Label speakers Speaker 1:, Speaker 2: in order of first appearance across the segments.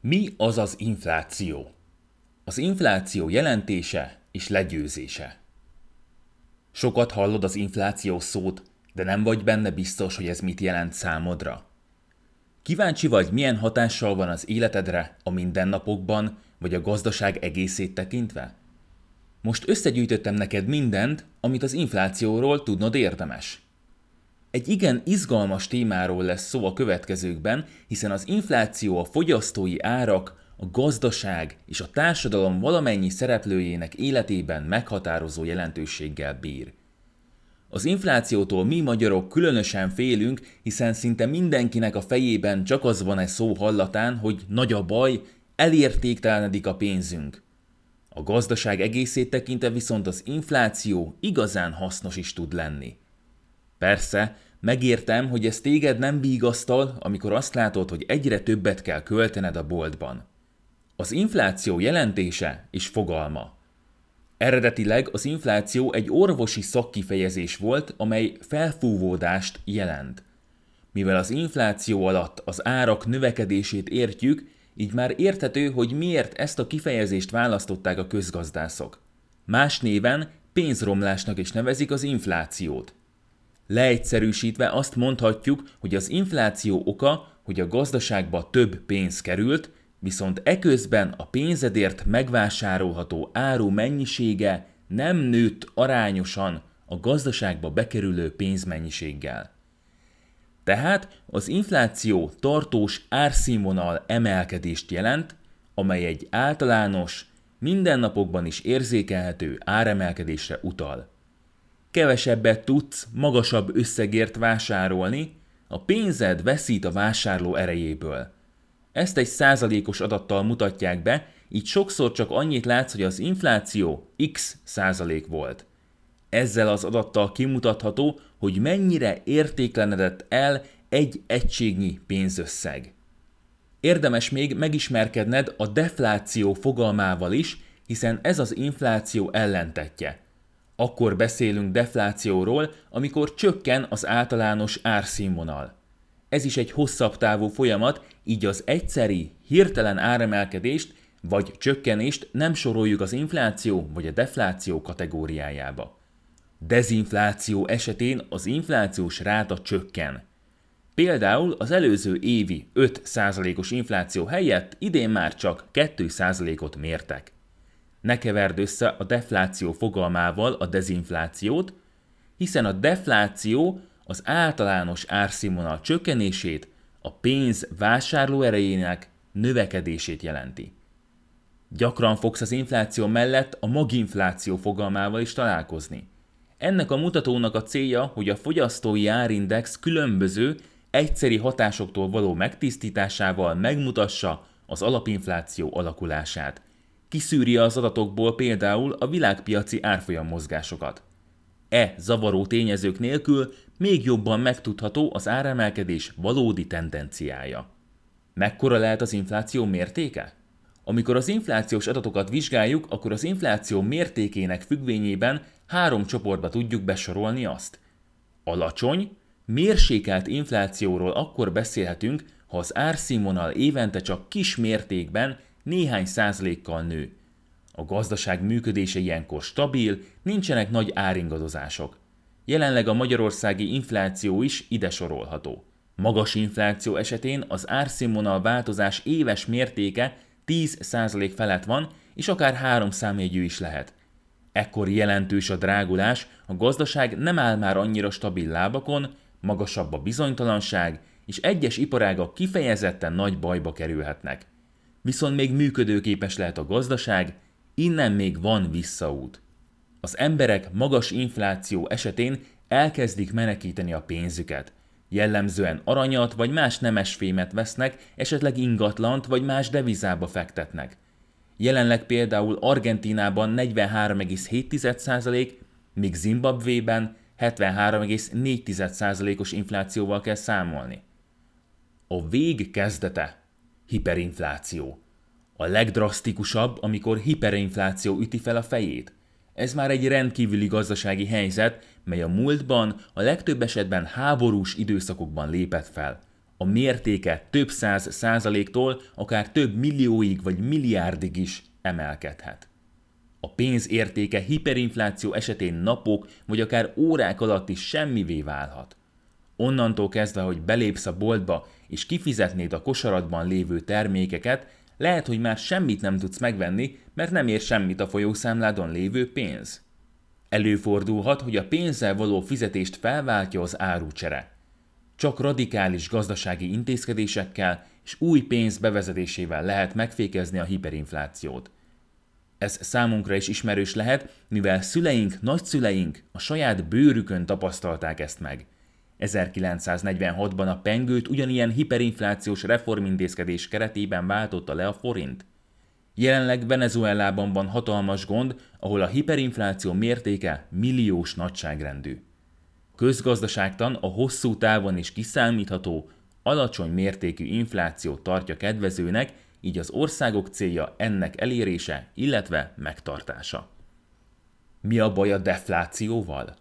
Speaker 1: Mi az az infláció? Az infláció jelentése és legyőzése. Sokat hallod az infláció szót, de nem vagy benne biztos, hogy ez mit jelent számodra. Kíváncsi vagy, milyen hatással van az életedre a mindennapokban, vagy a gazdaság egészét tekintve? Most összegyűjtöttem neked mindent, amit az inflációról tudnod érdemes. Egy igen izgalmas témáról lesz szó a következőkben, hiszen az infláció a fogyasztói árak, a gazdaság és a társadalom valamennyi szereplőjének életében meghatározó jelentőséggel bír. Az inflációtól mi magyarok különösen félünk, hiszen szinte mindenkinek a fejében csak az van egy szó hallatán, hogy nagy a baj, elértéktelenedik a pénzünk. A gazdaság egészét tekintve viszont az infláció igazán hasznos is tud lenni. Persze, megértem, hogy ez téged nem bígasztal, amikor azt látod, hogy egyre többet kell költened a boltban. Az infláció jelentése és fogalma. Eredetileg az infláció egy orvosi szakkifejezés volt, amely felfúvódást jelent. Mivel az infláció alatt az árak növekedését értjük, így már érthető, hogy miért ezt a kifejezést választották a közgazdászok. Más néven pénzromlásnak is nevezik az inflációt. Leegyszerűsítve azt mondhatjuk, hogy az infláció oka, hogy a gazdaságba több pénz került, viszont eközben a pénzedért megvásárolható áru mennyisége nem nőtt arányosan a gazdaságba bekerülő pénzmennyiséggel. Tehát az infláció tartós árszínvonal emelkedést jelent, amely egy általános, mindennapokban is érzékelhető áremelkedésre utal. Kevesebbet tudsz magasabb összegért vásárolni, a pénzed veszít a vásárló erejéből – ezt egy százalékos adattal mutatják be, így sokszor csak annyit látsz, hogy az infláció x százalék volt. Ezzel az adattal kimutatható, hogy mennyire értéklenedett el egy egységnyi pénzösszeg. Érdemes még megismerkedned a defláció fogalmával is, hiszen ez az infláció ellentetje. Akkor beszélünk deflációról, amikor csökken az általános árszínvonal. Ez is egy hosszabb távú folyamat, így az egyszeri, hirtelen áremelkedést vagy csökkenést nem soroljuk az infláció vagy a defláció kategóriájába. Dezinfláció esetén az inflációs ráta csökken. Például az előző évi 5%-os infláció helyett idén már csak 2%-ot mértek. Ne keverd össze a defláció fogalmával a dezinflációt, hiszen a defláció az általános árszínvonal csökkenését, a pénz vásárló erejének növekedését jelenti. Gyakran fogsz az infláció mellett a maginfláció fogalmával is találkozni. Ennek a mutatónak a célja, hogy a fogyasztói árindex különböző, egyszeri hatásoktól való megtisztításával megmutassa az alapinfláció alakulását. Kiszűri az adatokból például a világpiaci árfolyam mozgásokat. E zavaró tényezők nélkül még jobban megtudható az áremelkedés valódi tendenciája. Mekkora lehet az infláció mértéke? Amikor az inflációs adatokat vizsgáljuk, akkor az infláció mértékének függvényében három csoportba tudjuk besorolni azt. Alacsony, mérsékelt inflációról akkor beszélhetünk, ha az árszínvonal évente csak kis mértékben néhány százalékkal nő. A gazdaság működése ilyenkor stabil, nincsenek nagy áringadozások. Jelenleg a magyarországi infláció is ide sorolható. Magas infláció esetén az árszínvonal változás éves mértéke 10% felett van, és akár három számjegyű is lehet. Ekkor jelentős a drágulás, a gazdaság nem áll már annyira stabil lábakon, magasabb a bizonytalanság, és egyes iparágak kifejezetten nagy bajba kerülhetnek. Viszont még működőképes lehet a gazdaság, innen még van visszaút. Az emberek magas infláció esetén elkezdik menekíteni a pénzüket. Jellemzően aranyat vagy más nemesfémet vesznek, esetleg ingatlant vagy más devizába fektetnek. Jelenleg például Argentínában 43,7%, míg Zimbabvében 73,4%-os inflációval kell számolni. A vég kezdete hiperinfláció. A legdrasztikusabb, amikor hiperinfláció üti fel a fejét. Ez már egy rendkívüli gazdasági helyzet, mely a múltban a legtöbb esetben háborús időszakokban lépett fel. A mértéke több száz százaléktól akár több millióig vagy milliárdig is emelkedhet. A pénz értéke hiperinfláció esetén napok vagy akár órák alatt is semmivé válhat. Onnantól kezdve, hogy belépsz a boltba és kifizetnéd a kosaratban lévő termékeket, lehet, hogy már semmit nem tudsz megvenni, mert nem ér semmit a folyószámládon lévő pénz. Előfordulhat, hogy a pénzzel való fizetést felváltja az árucsere. Csak radikális gazdasági intézkedésekkel és új pénz bevezetésével lehet megfékezni a hiperinflációt. Ez számunkra is ismerős lehet, mivel szüleink, nagyszüleink a saját bőrükön tapasztalták ezt meg. 1946-ban a pengőt ugyanilyen hiperinflációs reformintézkedés keretében váltotta le a forint. Jelenleg Venezuelában van hatalmas gond, ahol a hiperinfláció mértéke milliós nagyságrendű. Közgazdaságtan a hosszú távon is kiszámítható, alacsony mértékű inflációt tartja kedvezőnek, így az országok célja ennek elérése, illetve megtartása. Mi a baj a deflációval?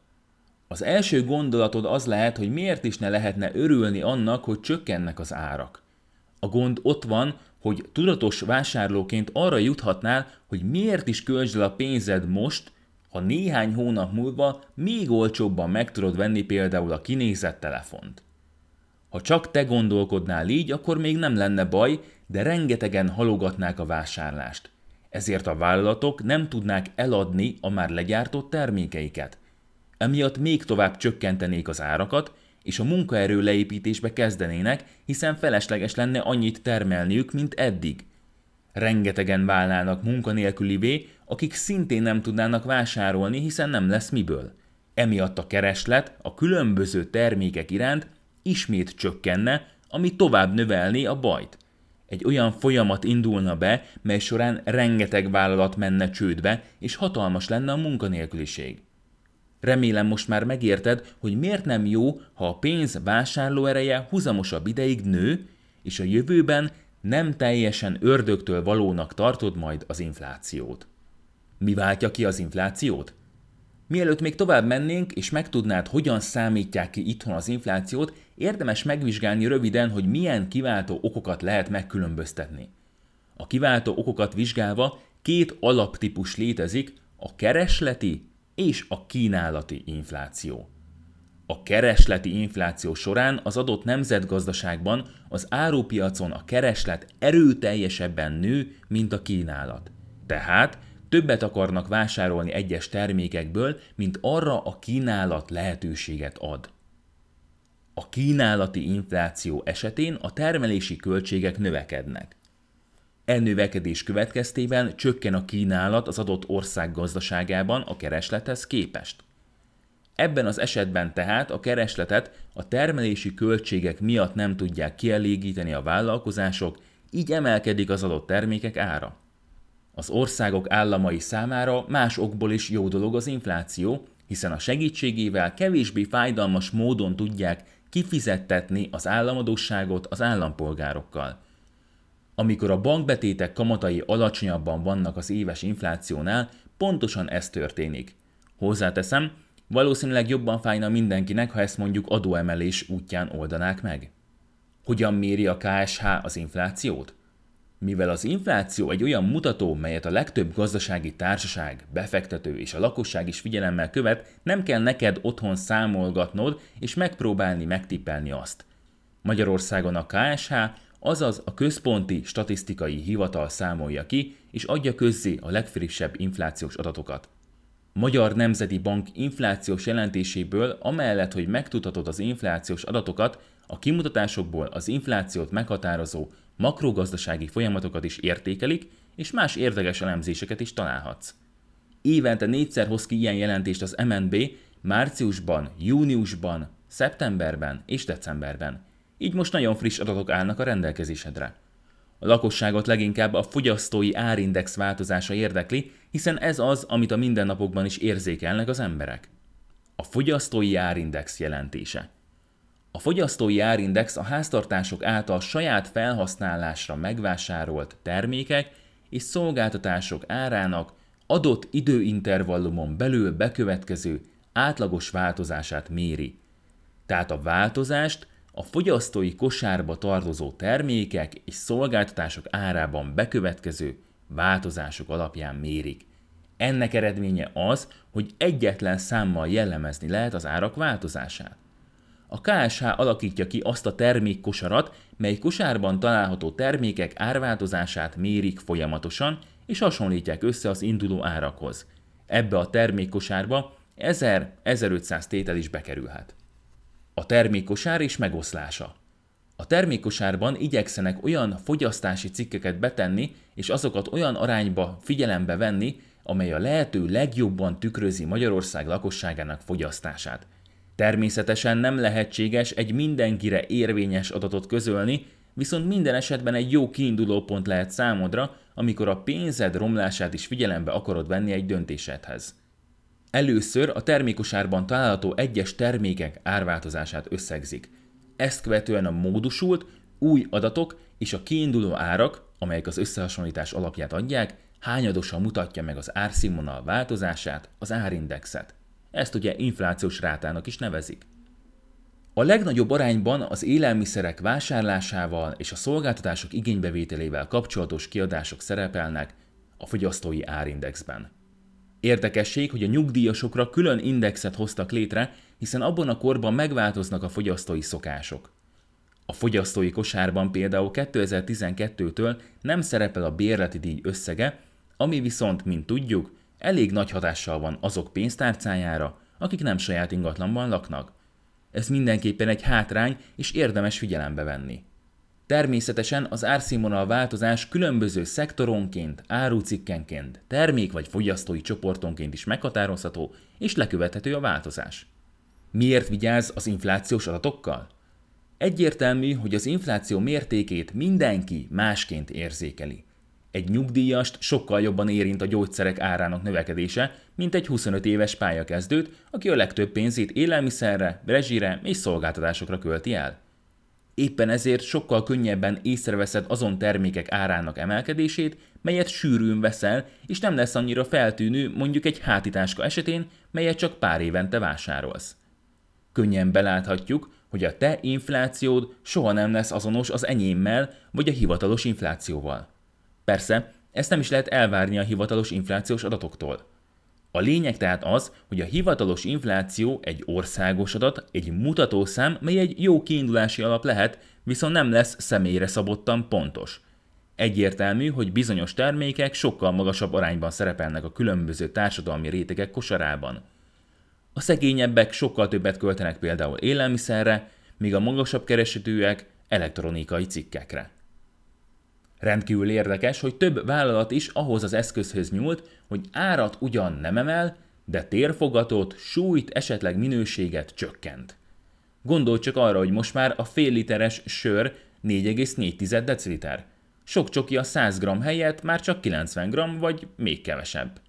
Speaker 1: Az első gondolatod az lehet, hogy miért is ne lehetne örülni annak, hogy csökkennek az árak. A gond ott van, hogy tudatos vásárlóként arra juthatnál, hogy miért is költsd el a pénzed most, ha néhány hónap múlva még olcsóbban meg tudod venni például a kinézett telefont. Ha csak te gondolkodnál így, akkor még nem lenne baj, de rengetegen halogatnák a vásárlást. Ezért a vállalatok nem tudnák eladni a már legyártott termékeiket. Emiatt még tovább csökkentenék az árakat, és a munkaerő leépítésbe kezdenének, hiszen felesleges lenne annyit termelniük, mint eddig. Rengetegen válnának munkanélkülivé, akik szintén nem tudnának vásárolni, hiszen nem lesz miből. Emiatt a kereslet a különböző termékek iránt ismét csökkenne, ami tovább növelné a bajt. Egy olyan folyamat indulna be, mely során rengeteg vállalat menne csődbe, és hatalmas lenne a munkanélküliség. Remélem most már megérted, hogy miért nem jó, ha a pénz vásárlóereje huzamosabb ideig nő, és a jövőben nem teljesen ördögtől valónak tartod majd az inflációt. Mi váltja ki az inflációt? Mielőtt még tovább mennénk, és megtudnád, hogyan számítják ki itthon az inflációt, érdemes megvizsgálni röviden, hogy milyen kiváltó okokat lehet megkülönböztetni. A kiváltó okokat vizsgálva két alaptípus létezik, a keresleti és a kínálati infláció. A keresleti infláció során az adott nemzetgazdaságban az árupiacon a kereslet erőteljesebben nő, mint a kínálat. Tehát többet akarnak vásárolni egyes termékekből, mint arra a kínálat lehetőséget ad. A kínálati infláció esetén a termelési költségek növekednek. E növekedés következtében csökken a kínálat az adott ország gazdaságában a kereslethez képest. Ebben az esetben tehát a keresletet a termelési költségek miatt nem tudják kielégíteni a vállalkozások, így emelkedik az adott termékek ára. Az országok államai számára más okból is jó dolog az infláció, hiszen a segítségével kevésbé fájdalmas módon tudják kifizettetni az államadóságot az állampolgárokkal – amikor a bankbetétek kamatai alacsonyabban vannak az éves inflációnál, pontosan ez történik. Hozzáteszem, valószínűleg jobban fájna mindenkinek, ha ezt mondjuk adóemelés útján oldanák meg. Hogyan méri a KSH az inflációt? Mivel az infláció egy olyan mutató, melyet a legtöbb gazdasági társaság, befektető és a lakosság is figyelemmel követ, nem kell neked otthon számolgatnod és megpróbálni megtippelni azt. Magyarországon a KSH azaz a központi statisztikai hivatal számolja ki és adja közzé a legfrissebb inflációs adatokat. Magyar Nemzeti Bank inflációs jelentéséből amellett, hogy megtudhatod az inflációs adatokat, a kimutatásokból az inflációt meghatározó makrogazdasági folyamatokat is értékelik, és más érdekes elemzéseket is találhatsz. Évente négyszer hoz ki ilyen jelentést az MNB, márciusban, júniusban, szeptemberben és decemberben. Így most nagyon friss adatok állnak a rendelkezésedre. A lakosságot leginkább a fogyasztói árindex változása érdekli, hiszen ez az, amit a mindennapokban is érzékelnek az emberek. A fogyasztói árindex jelentése. A fogyasztói árindex a háztartások által saját felhasználásra megvásárolt termékek és szolgáltatások árának adott időintervallumon belül bekövetkező átlagos változását méri. Tehát a változást a fogyasztói kosárba tartozó termékek és szolgáltatások árában bekövetkező változások alapján mérik. Ennek eredménye az, hogy egyetlen számmal jellemezni lehet az árak változását. A KSH alakítja ki azt a termékkosarat, mely kosárban található termékek árváltozását mérik folyamatosan, és hasonlítják össze az induló árakhoz. Ebbe a termékkosárba 1000-1500 tétel is bekerülhet. A termékkosár és megoszlása. A termékkosárban igyekszenek olyan fogyasztási cikkeket betenni, és azokat olyan arányba figyelembe venni, amely a lehető legjobban tükrözi Magyarország lakosságának fogyasztását. Természetesen nem lehetséges egy mindenkire érvényes adatot közölni, viszont minden esetben egy jó kiinduló pont lehet számodra, amikor a pénzed romlását is figyelembe akarod venni egy döntésedhez. Először a termékosárban található egyes termékek árváltozását összegzik. Ezt követően a módosult, új adatok és a kiinduló árak, amelyek az összehasonlítás alapját adják, hányadosan mutatja meg az árszínvonal változását, az árindexet. Ezt ugye inflációs rátának is nevezik. A legnagyobb arányban az élelmiszerek vásárlásával és a szolgáltatások igénybevételével kapcsolatos kiadások szerepelnek a fogyasztói árindexben. Érdekesség, hogy a nyugdíjasokra külön indexet hoztak létre, hiszen abban a korban megváltoznak a fogyasztói szokások. A fogyasztói kosárban például 2012-től nem szerepel a bérleti díj összege, ami viszont, mint tudjuk, elég nagy hatással van azok pénztárcájára, akik nem saját ingatlanban laknak. Ez mindenképpen egy hátrány, és érdemes figyelembe venni. Természetesen az árszínvonal változás különböző szektoronként, árucikkenként, termék vagy fogyasztói csoportonként is meghatározható, és lekövethető a változás. Miért vigyáz az inflációs adatokkal? Egyértelmű, hogy az infláció mértékét mindenki másként érzékeli. Egy nyugdíjast sokkal jobban érint a gyógyszerek árának növekedése, mint egy 25 éves pályakezdőt, aki a legtöbb pénzét élelmiszerre, rezsire és szolgáltatásokra költi el. Éppen ezért sokkal könnyebben észreveszed azon termékek árának emelkedését, melyet sűrűn veszel, és nem lesz annyira feltűnő mondjuk egy hátitáska esetén, melyet csak pár évente vásárolsz. Könnyen beláthatjuk, hogy a te inflációd soha nem lesz azonos az enyémmel vagy a hivatalos inflációval. Persze, ezt nem is lehet elvárni a hivatalos inflációs adatoktól. A lényeg tehát az, hogy a hivatalos infláció egy országos adat, egy mutatószám, mely egy jó kiindulási alap lehet, viszont nem lesz személyre szabottan pontos. Egyértelmű, hogy bizonyos termékek sokkal magasabb arányban szerepelnek a különböző társadalmi rétegek kosarában. A szegényebbek sokkal többet költenek például élelmiszerre, míg a magasabb keresetűek elektronikai cikkekre. Rendkívül érdekes, hogy több vállalat is ahhoz az eszközhöz nyúlt, hogy árat ugyan nem emel, de térfogatot, súlyt, esetleg minőséget csökkent. Gondolj csak arra, hogy most már a fél literes sör 4,4 deciliter. Sok csoki a 100 g helyett már csak 90 g vagy még kevesebb.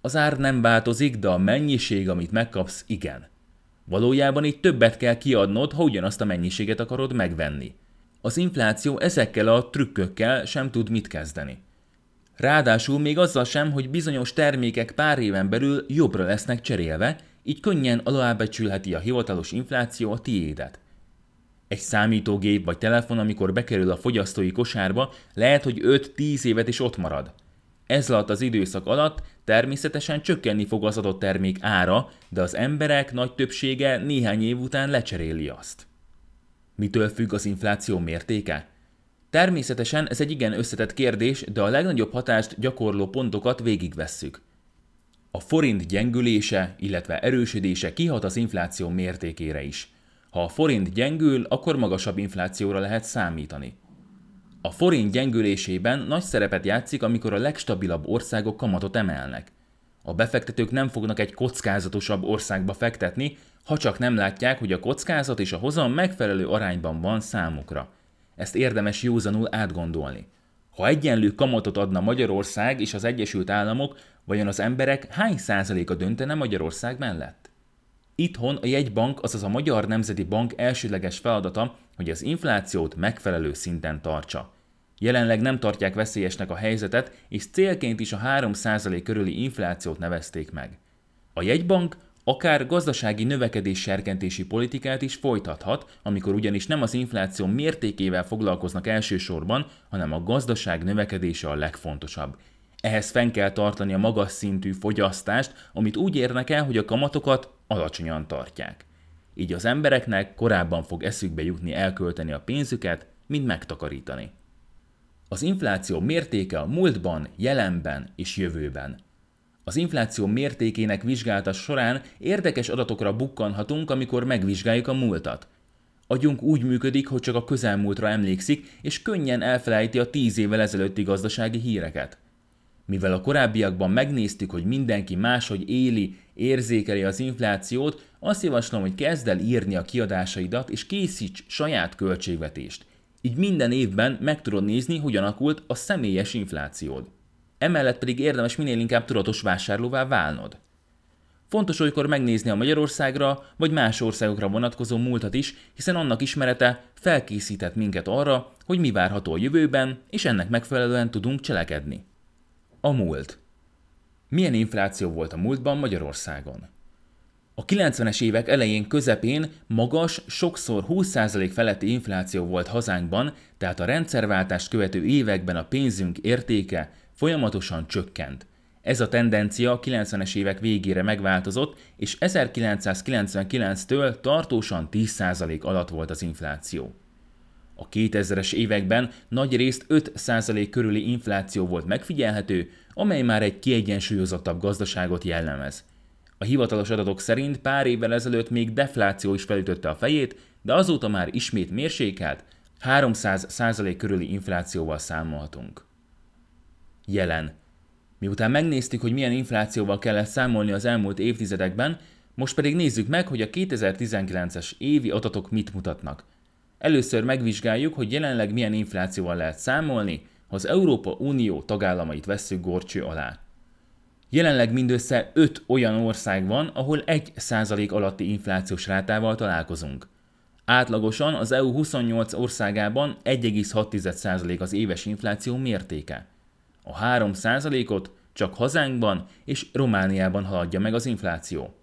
Speaker 1: Az ár nem változik, de a mennyiség, amit megkapsz, igen. Valójában így többet kell kiadnod, ha ugyanazt a mennyiséget akarod megvenni. Az infláció ezekkel a trükkökkel sem tud mit kezdeni. Ráadásul még azzal sem, hogy bizonyos termékek pár éven belül jobbra lesznek cserélve, így könnyen alábecsülheti a hivatalos infláció a tiédet. Egy számítógép vagy telefon, amikor bekerül a fogyasztói kosárba, lehet, hogy 5-10 évet is ott marad. Ez alatt az időszak alatt természetesen csökkenni fog az adott termék ára, de az emberek nagy többsége néhány év után lecseréli azt. Mitől függ az infláció mértéke? Természetesen ez egy igen összetett kérdés, de a legnagyobb hatást gyakorló pontokat végigvesszük. A forint gyengülése, illetve erősödése kihat az infláció mértékére is. Ha a forint gyengül, akkor magasabb inflációra lehet számítani. A forint gyengülésében nagy szerepet játszik, amikor a legstabilabb országok kamatot emelnek. A befektetők nem fognak egy kockázatosabb országba fektetni, ha csak nem látják, hogy a kockázat és a hozam megfelelő arányban van számukra. Ezt érdemes józanul átgondolni. Ha egyenlő kamatot adna Magyarország és az Egyesült Államok, vajon az emberek hány százaléka döntene Magyarország mellett? Itthon a jegybank, azaz a Magyar Nemzeti Bank elsődleges feladata, hogy az inflációt megfelelő szinten tartsa. Jelenleg nem tartják veszélyesnek a helyzetet, és célként is a 3% körüli inflációt nevezték meg. A jegybank akár gazdasági növekedés serkentési politikát is folytathat, amikor ugyanis nem az infláció mértékével foglalkoznak elsősorban, hanem a gazdaság növekedése a legfontosabb. Ehhez fenn kell tartani a magas szintű fogyasztást, amit úgy érnek el, hogy a kamatokat alacsonyan tartják. Így az embereknek korábban fog eszükbe jutni elkölteni a pénzüket, mint megtakarítani. Az infláció mértéke a múltban, jelenben és jövőben. Az infláció mértékének vizsgálata során érdekes adatokra bukkanhatunk, amikor megvizsgáljuk a múltat. Agyunk úgy működik, hogy csak a közelmúltra emlékszik, és könnyen elfelejti a tíz évvel ezelőtti gazdasági híreket. Mivel a korábbiakban megnéztük, hogy mindenki máshogy éli, érzékeli az inflációt, azt javaslom, hogy kezd el írni a kiadásaidat, és készíts saját költségvetést. Így minden évben meg tudod nézni, hogyan alakult a személyes inflációd. Emellett pedig érdemes minél inkább tudatos vásárlóvá válnod. Fontos olykor megnézni a Magyarországra vagy más országokra vonatkozó múltat is, hiszen annak ismerete felkészített minket arra, hogy mi várható a jövőben, és ennek megfelelően tudunk cselekedni. A múlt. Milyen infláció volt a múltban Magyarországon? A 90-es évek elején közepén magas, sokszor 20% feletti infláció volt hazánkban, tehát a rendszerváltást követő években a pénzünk értéke folyamatosan csökkent. Ez a tendencia a 90-es évek végére megváltozott, és 1999-től tartósan 10% alatt volt az infláció. A 2000-es években nagy részt 5% körüli infláció volt megfigyelhető, amely már egy kiegyensúlyozottabb gazdaságot jellemez. A hivatalos adatok szerint pár évvel ezelőtt még defláció is felütötte a fejét, de azóta már ismét mérsékelt, 300% körüli inflációval számolhatunk. Jelen. Miután megnéztük, hogy milyen inflációval kellett számolni az elmúlt évtizedekben, most pedig nézzük meg, hogy a 2019-es évi adatok mit mutatnak. Először megvizsgáljuk, hogy jelenleg milyen inflációval lehet számolni, ha az Európa Unió tagállamait vesszük gorcső alá. Jelenleg mindössze 5 olyan ország van, ahol 1% alatti inflációs rátával találkozunk. Átlagosan az EU 28 országában 1,6% az éves infláció mértéke. A 3%-ot csak hazánkban és Romániában haladja meg az infláció.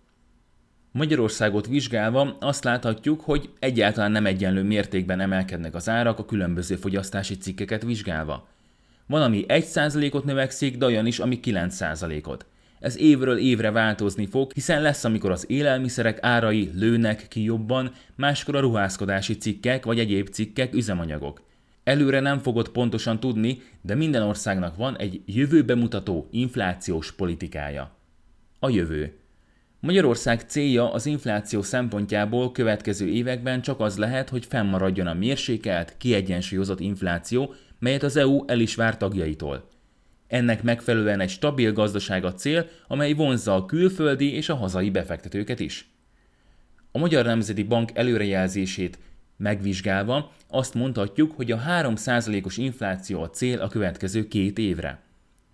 Speaker 1: Magyarországot vizsgálva azt láthatjuk, hogy egyáltalán nem egyenlő mértékben emelkednek az árak a különböző fogyasztási cikkeket vizsgálva. Van, ami 1%-ot növekszik, de olyan is, ami 9%-ot. Ez évről évre változni fog, hiszen lesz, amikor az élelmiszerek árai lőnek ki jobban, máskor a ruházkodási cikkek vagy egyéb cikkek, üzemanyagok. Előre nem fogod pontosan tudni, de minden országnak van egy jövőbe mutató inflációs politikája. A jövő. Magyarország célja az infláció szempontjából következő években csak az lehet, hogy fennmaradjon a mérsékelt, kiegyensúlyozott infláció, melyet az EU el is vár tagjaitól. Ennek megfelelően egy stabil gazdaság a cél, amely vonzza a külföldi és a hazai befektetőket is. A Magyar Nemzeti Bank előrejelzését megvizsgálva azt mondhatjuk, hogy a 3%-os infláció a cél a következő két évre.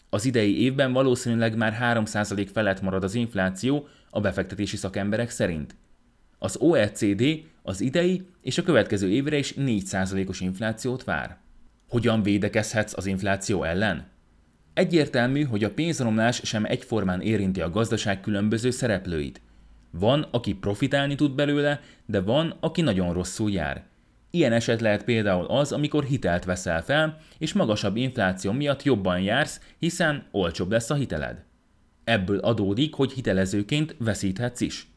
Speaker 1: Az idei évben valószínűleg már 3% felett marad az infláció a befektetési szakemberek szerint. Az OECD az idei és a következő évre is 4%-os inflációt vár. Hogyan védekezhetsz az infláció ellen? Egyértelmű, hogy a pénzromlás sem egyformán érinti a gazdaság különböző szereplőit. Van, aki profitálni tud belőle, de van, aki nagyon rosszul jár. Ilyen eset lehet például az, amikor hitelt veszel fel, és magasabb infláció miatt jobban jársz, hiszen olcsóbb lesz a hiteled. Ebből adódik, hogy hitelezőként veszíthetsz is.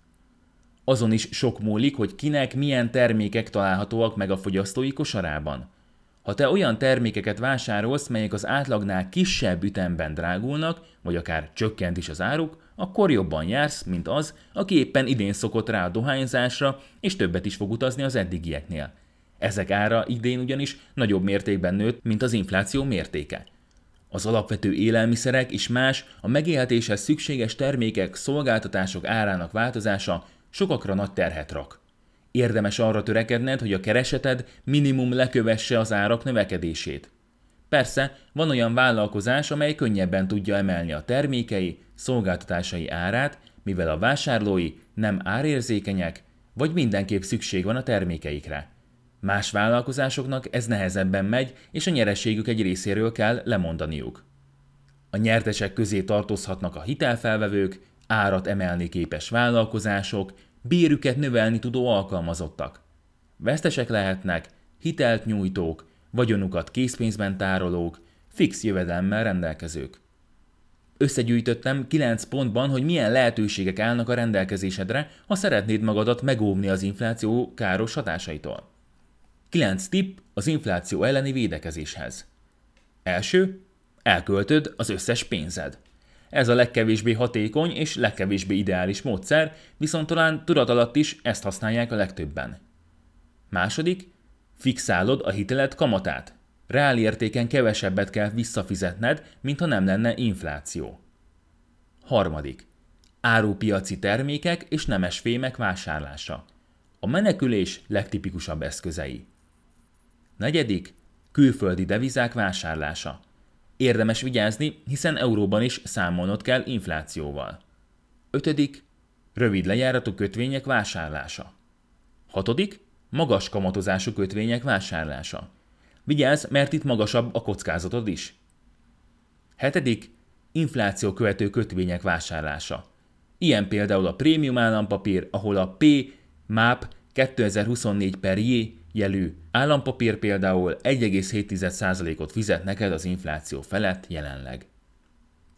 Speaker 1: Azon is sok múlik, hogy kinek milyen termékek találhatóak meg a fogyasztói kosarában. Ha te olyan termékeket vásárolsz, melyek az átlagnál kisebb ütemben drágulnak, vagy akár csökkent is az áruk, akkor jobban jársz, mint az, aki éppen idén szokott rá a dohányzásra, és többet is fog utazni az eddigieknél. Ezek ára idén ugyanis nagyobb mértékben nőtt, mint az infláció mértéke. Az alapvető élelmiszerek és más a megélhetéshez szükséges termékek, szolgáltatások árának változása sokakra nagy terhet rak. Érdemes arra törekedned, hogy a kereseted minimum lekövesse az árak növekedését. Persze, van olyan vállalkozás, amely könnyebben tudja emelni a termékei, szolgáltatásai árát, mivel a vásárlói nem árérzékenyek, vagy mindenképp szükség van a termékeikre. Más vállalkozásoknak ez nehezebben megy, és a nyereségük egy részéről kell lemondaniuk. A nyertesek közé tartozhatnak a hitelfelvevők, árat emelni képes vállalkozások, bérüket növelni tudó alkalmazottak. Vesztesek lehetnek hitelt nyújtók, vagyonukat készpénzben tárolók, fix jövedelemmel rendelkezők. Összegyűjtöttem 9 pontban, hogy milyen lehetőségek állnak a rendelkezésedre, ha szeretnéd magadat megóvni az infláció káros hatásaitól. 9 tipp az infláció elleni védekezéshez. Első, elköltöd az összes pénzed. Ez a legkevésbé hatékony és legkevésbé ideális módszer, viszont talán tudat alatt is ezt használják a legtöbben. Második, fixálod a hitelet kamatát. Reál értéken kevesebbet kell visszafizetned, mint ha nem lenne infláció. Harmadik, árupiaci termékek és nemes fémek vásárlása. A menekülés legtipikusabb eszközei. Negyedik, külföldi devizák vásárlása. Érdemes vigyázni, hiszen euróban is számolnod kell inflációval. Ötödik, rövid lejáratú kötvények vásárlása. Hatodik, magas kamatozású kötvények vásárlása. Vigyázz, mert itt magasabb a kockázatod is. Hetedik, infláció követő kötvények vásárlása. Ilyen például a prémium állampapír, ahol a P MAP 2024 per J jelű állampapír például 1,7%-ot fizet neked az infláció felett jelenleg.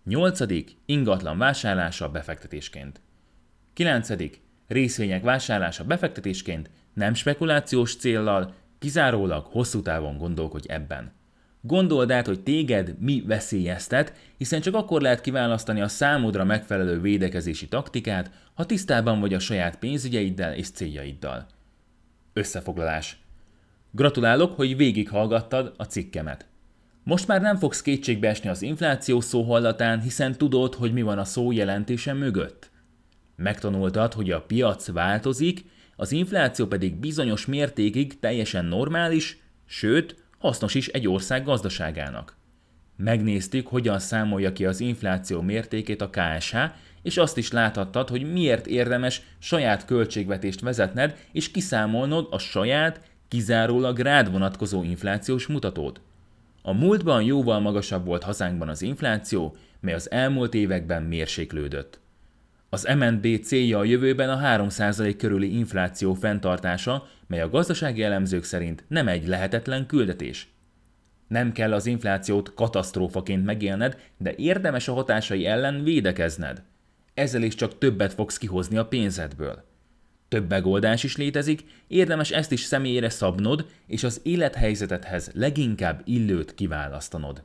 Speaker 1: 8. Ingatlan vásárlása befektetésként. 9. Részvények vásárlása befektetésként, nem spekulációs céllal, kizárólag hosszú távon gondolkodj ebben. Gondold át, hogy téged mi veszélyeztet, hiszen csak akkor lehet kiválasztani a számodra megfelelő védekezési taktikát, ha tisztában vagy a saját pénzügyeiddel és céljaiddal. Összefoglalás. Gratulálok, hogy végighallgattad a cikkemet. Most már nem fogsz kétségbe esni az infláció szó hallatán, hiszen tudod, hogy mi van a szó jelentése mögött. Megtanultad, hogy a piac változik, az infláció pedig bizonyos mértékig teljesen normális, sőt, hasznos is egy ország gazdaságának. Megnéztük, hogyan számolja ki az infláció mértékét a KSH, és azt is láthattad, hogy miért érdemes saját költségvetést vezetned, és kiszámolnod a saját, kizárólag rád vonatkozó inflációs mutatót. A múltban jóval magasabb volt hazánkban az infláció, mely az elmúlt években mérséklődött. Az MNB célja a jövőben a 3% körüli infláció fenntartása, mely a gazdasági elemzők szerint nem egy lehetetlen küldetés. Nem kell az inflációt katasztrófaként megélned, de érdemes a hatásai ellen védekezned. Ezzel is csak többet fogsz kihozni a pénzedből. Több megoldás is létezik, érdemes ezt is személyére szabnod, és az élethelyzetedhez leginkább illőt kiválasztanod.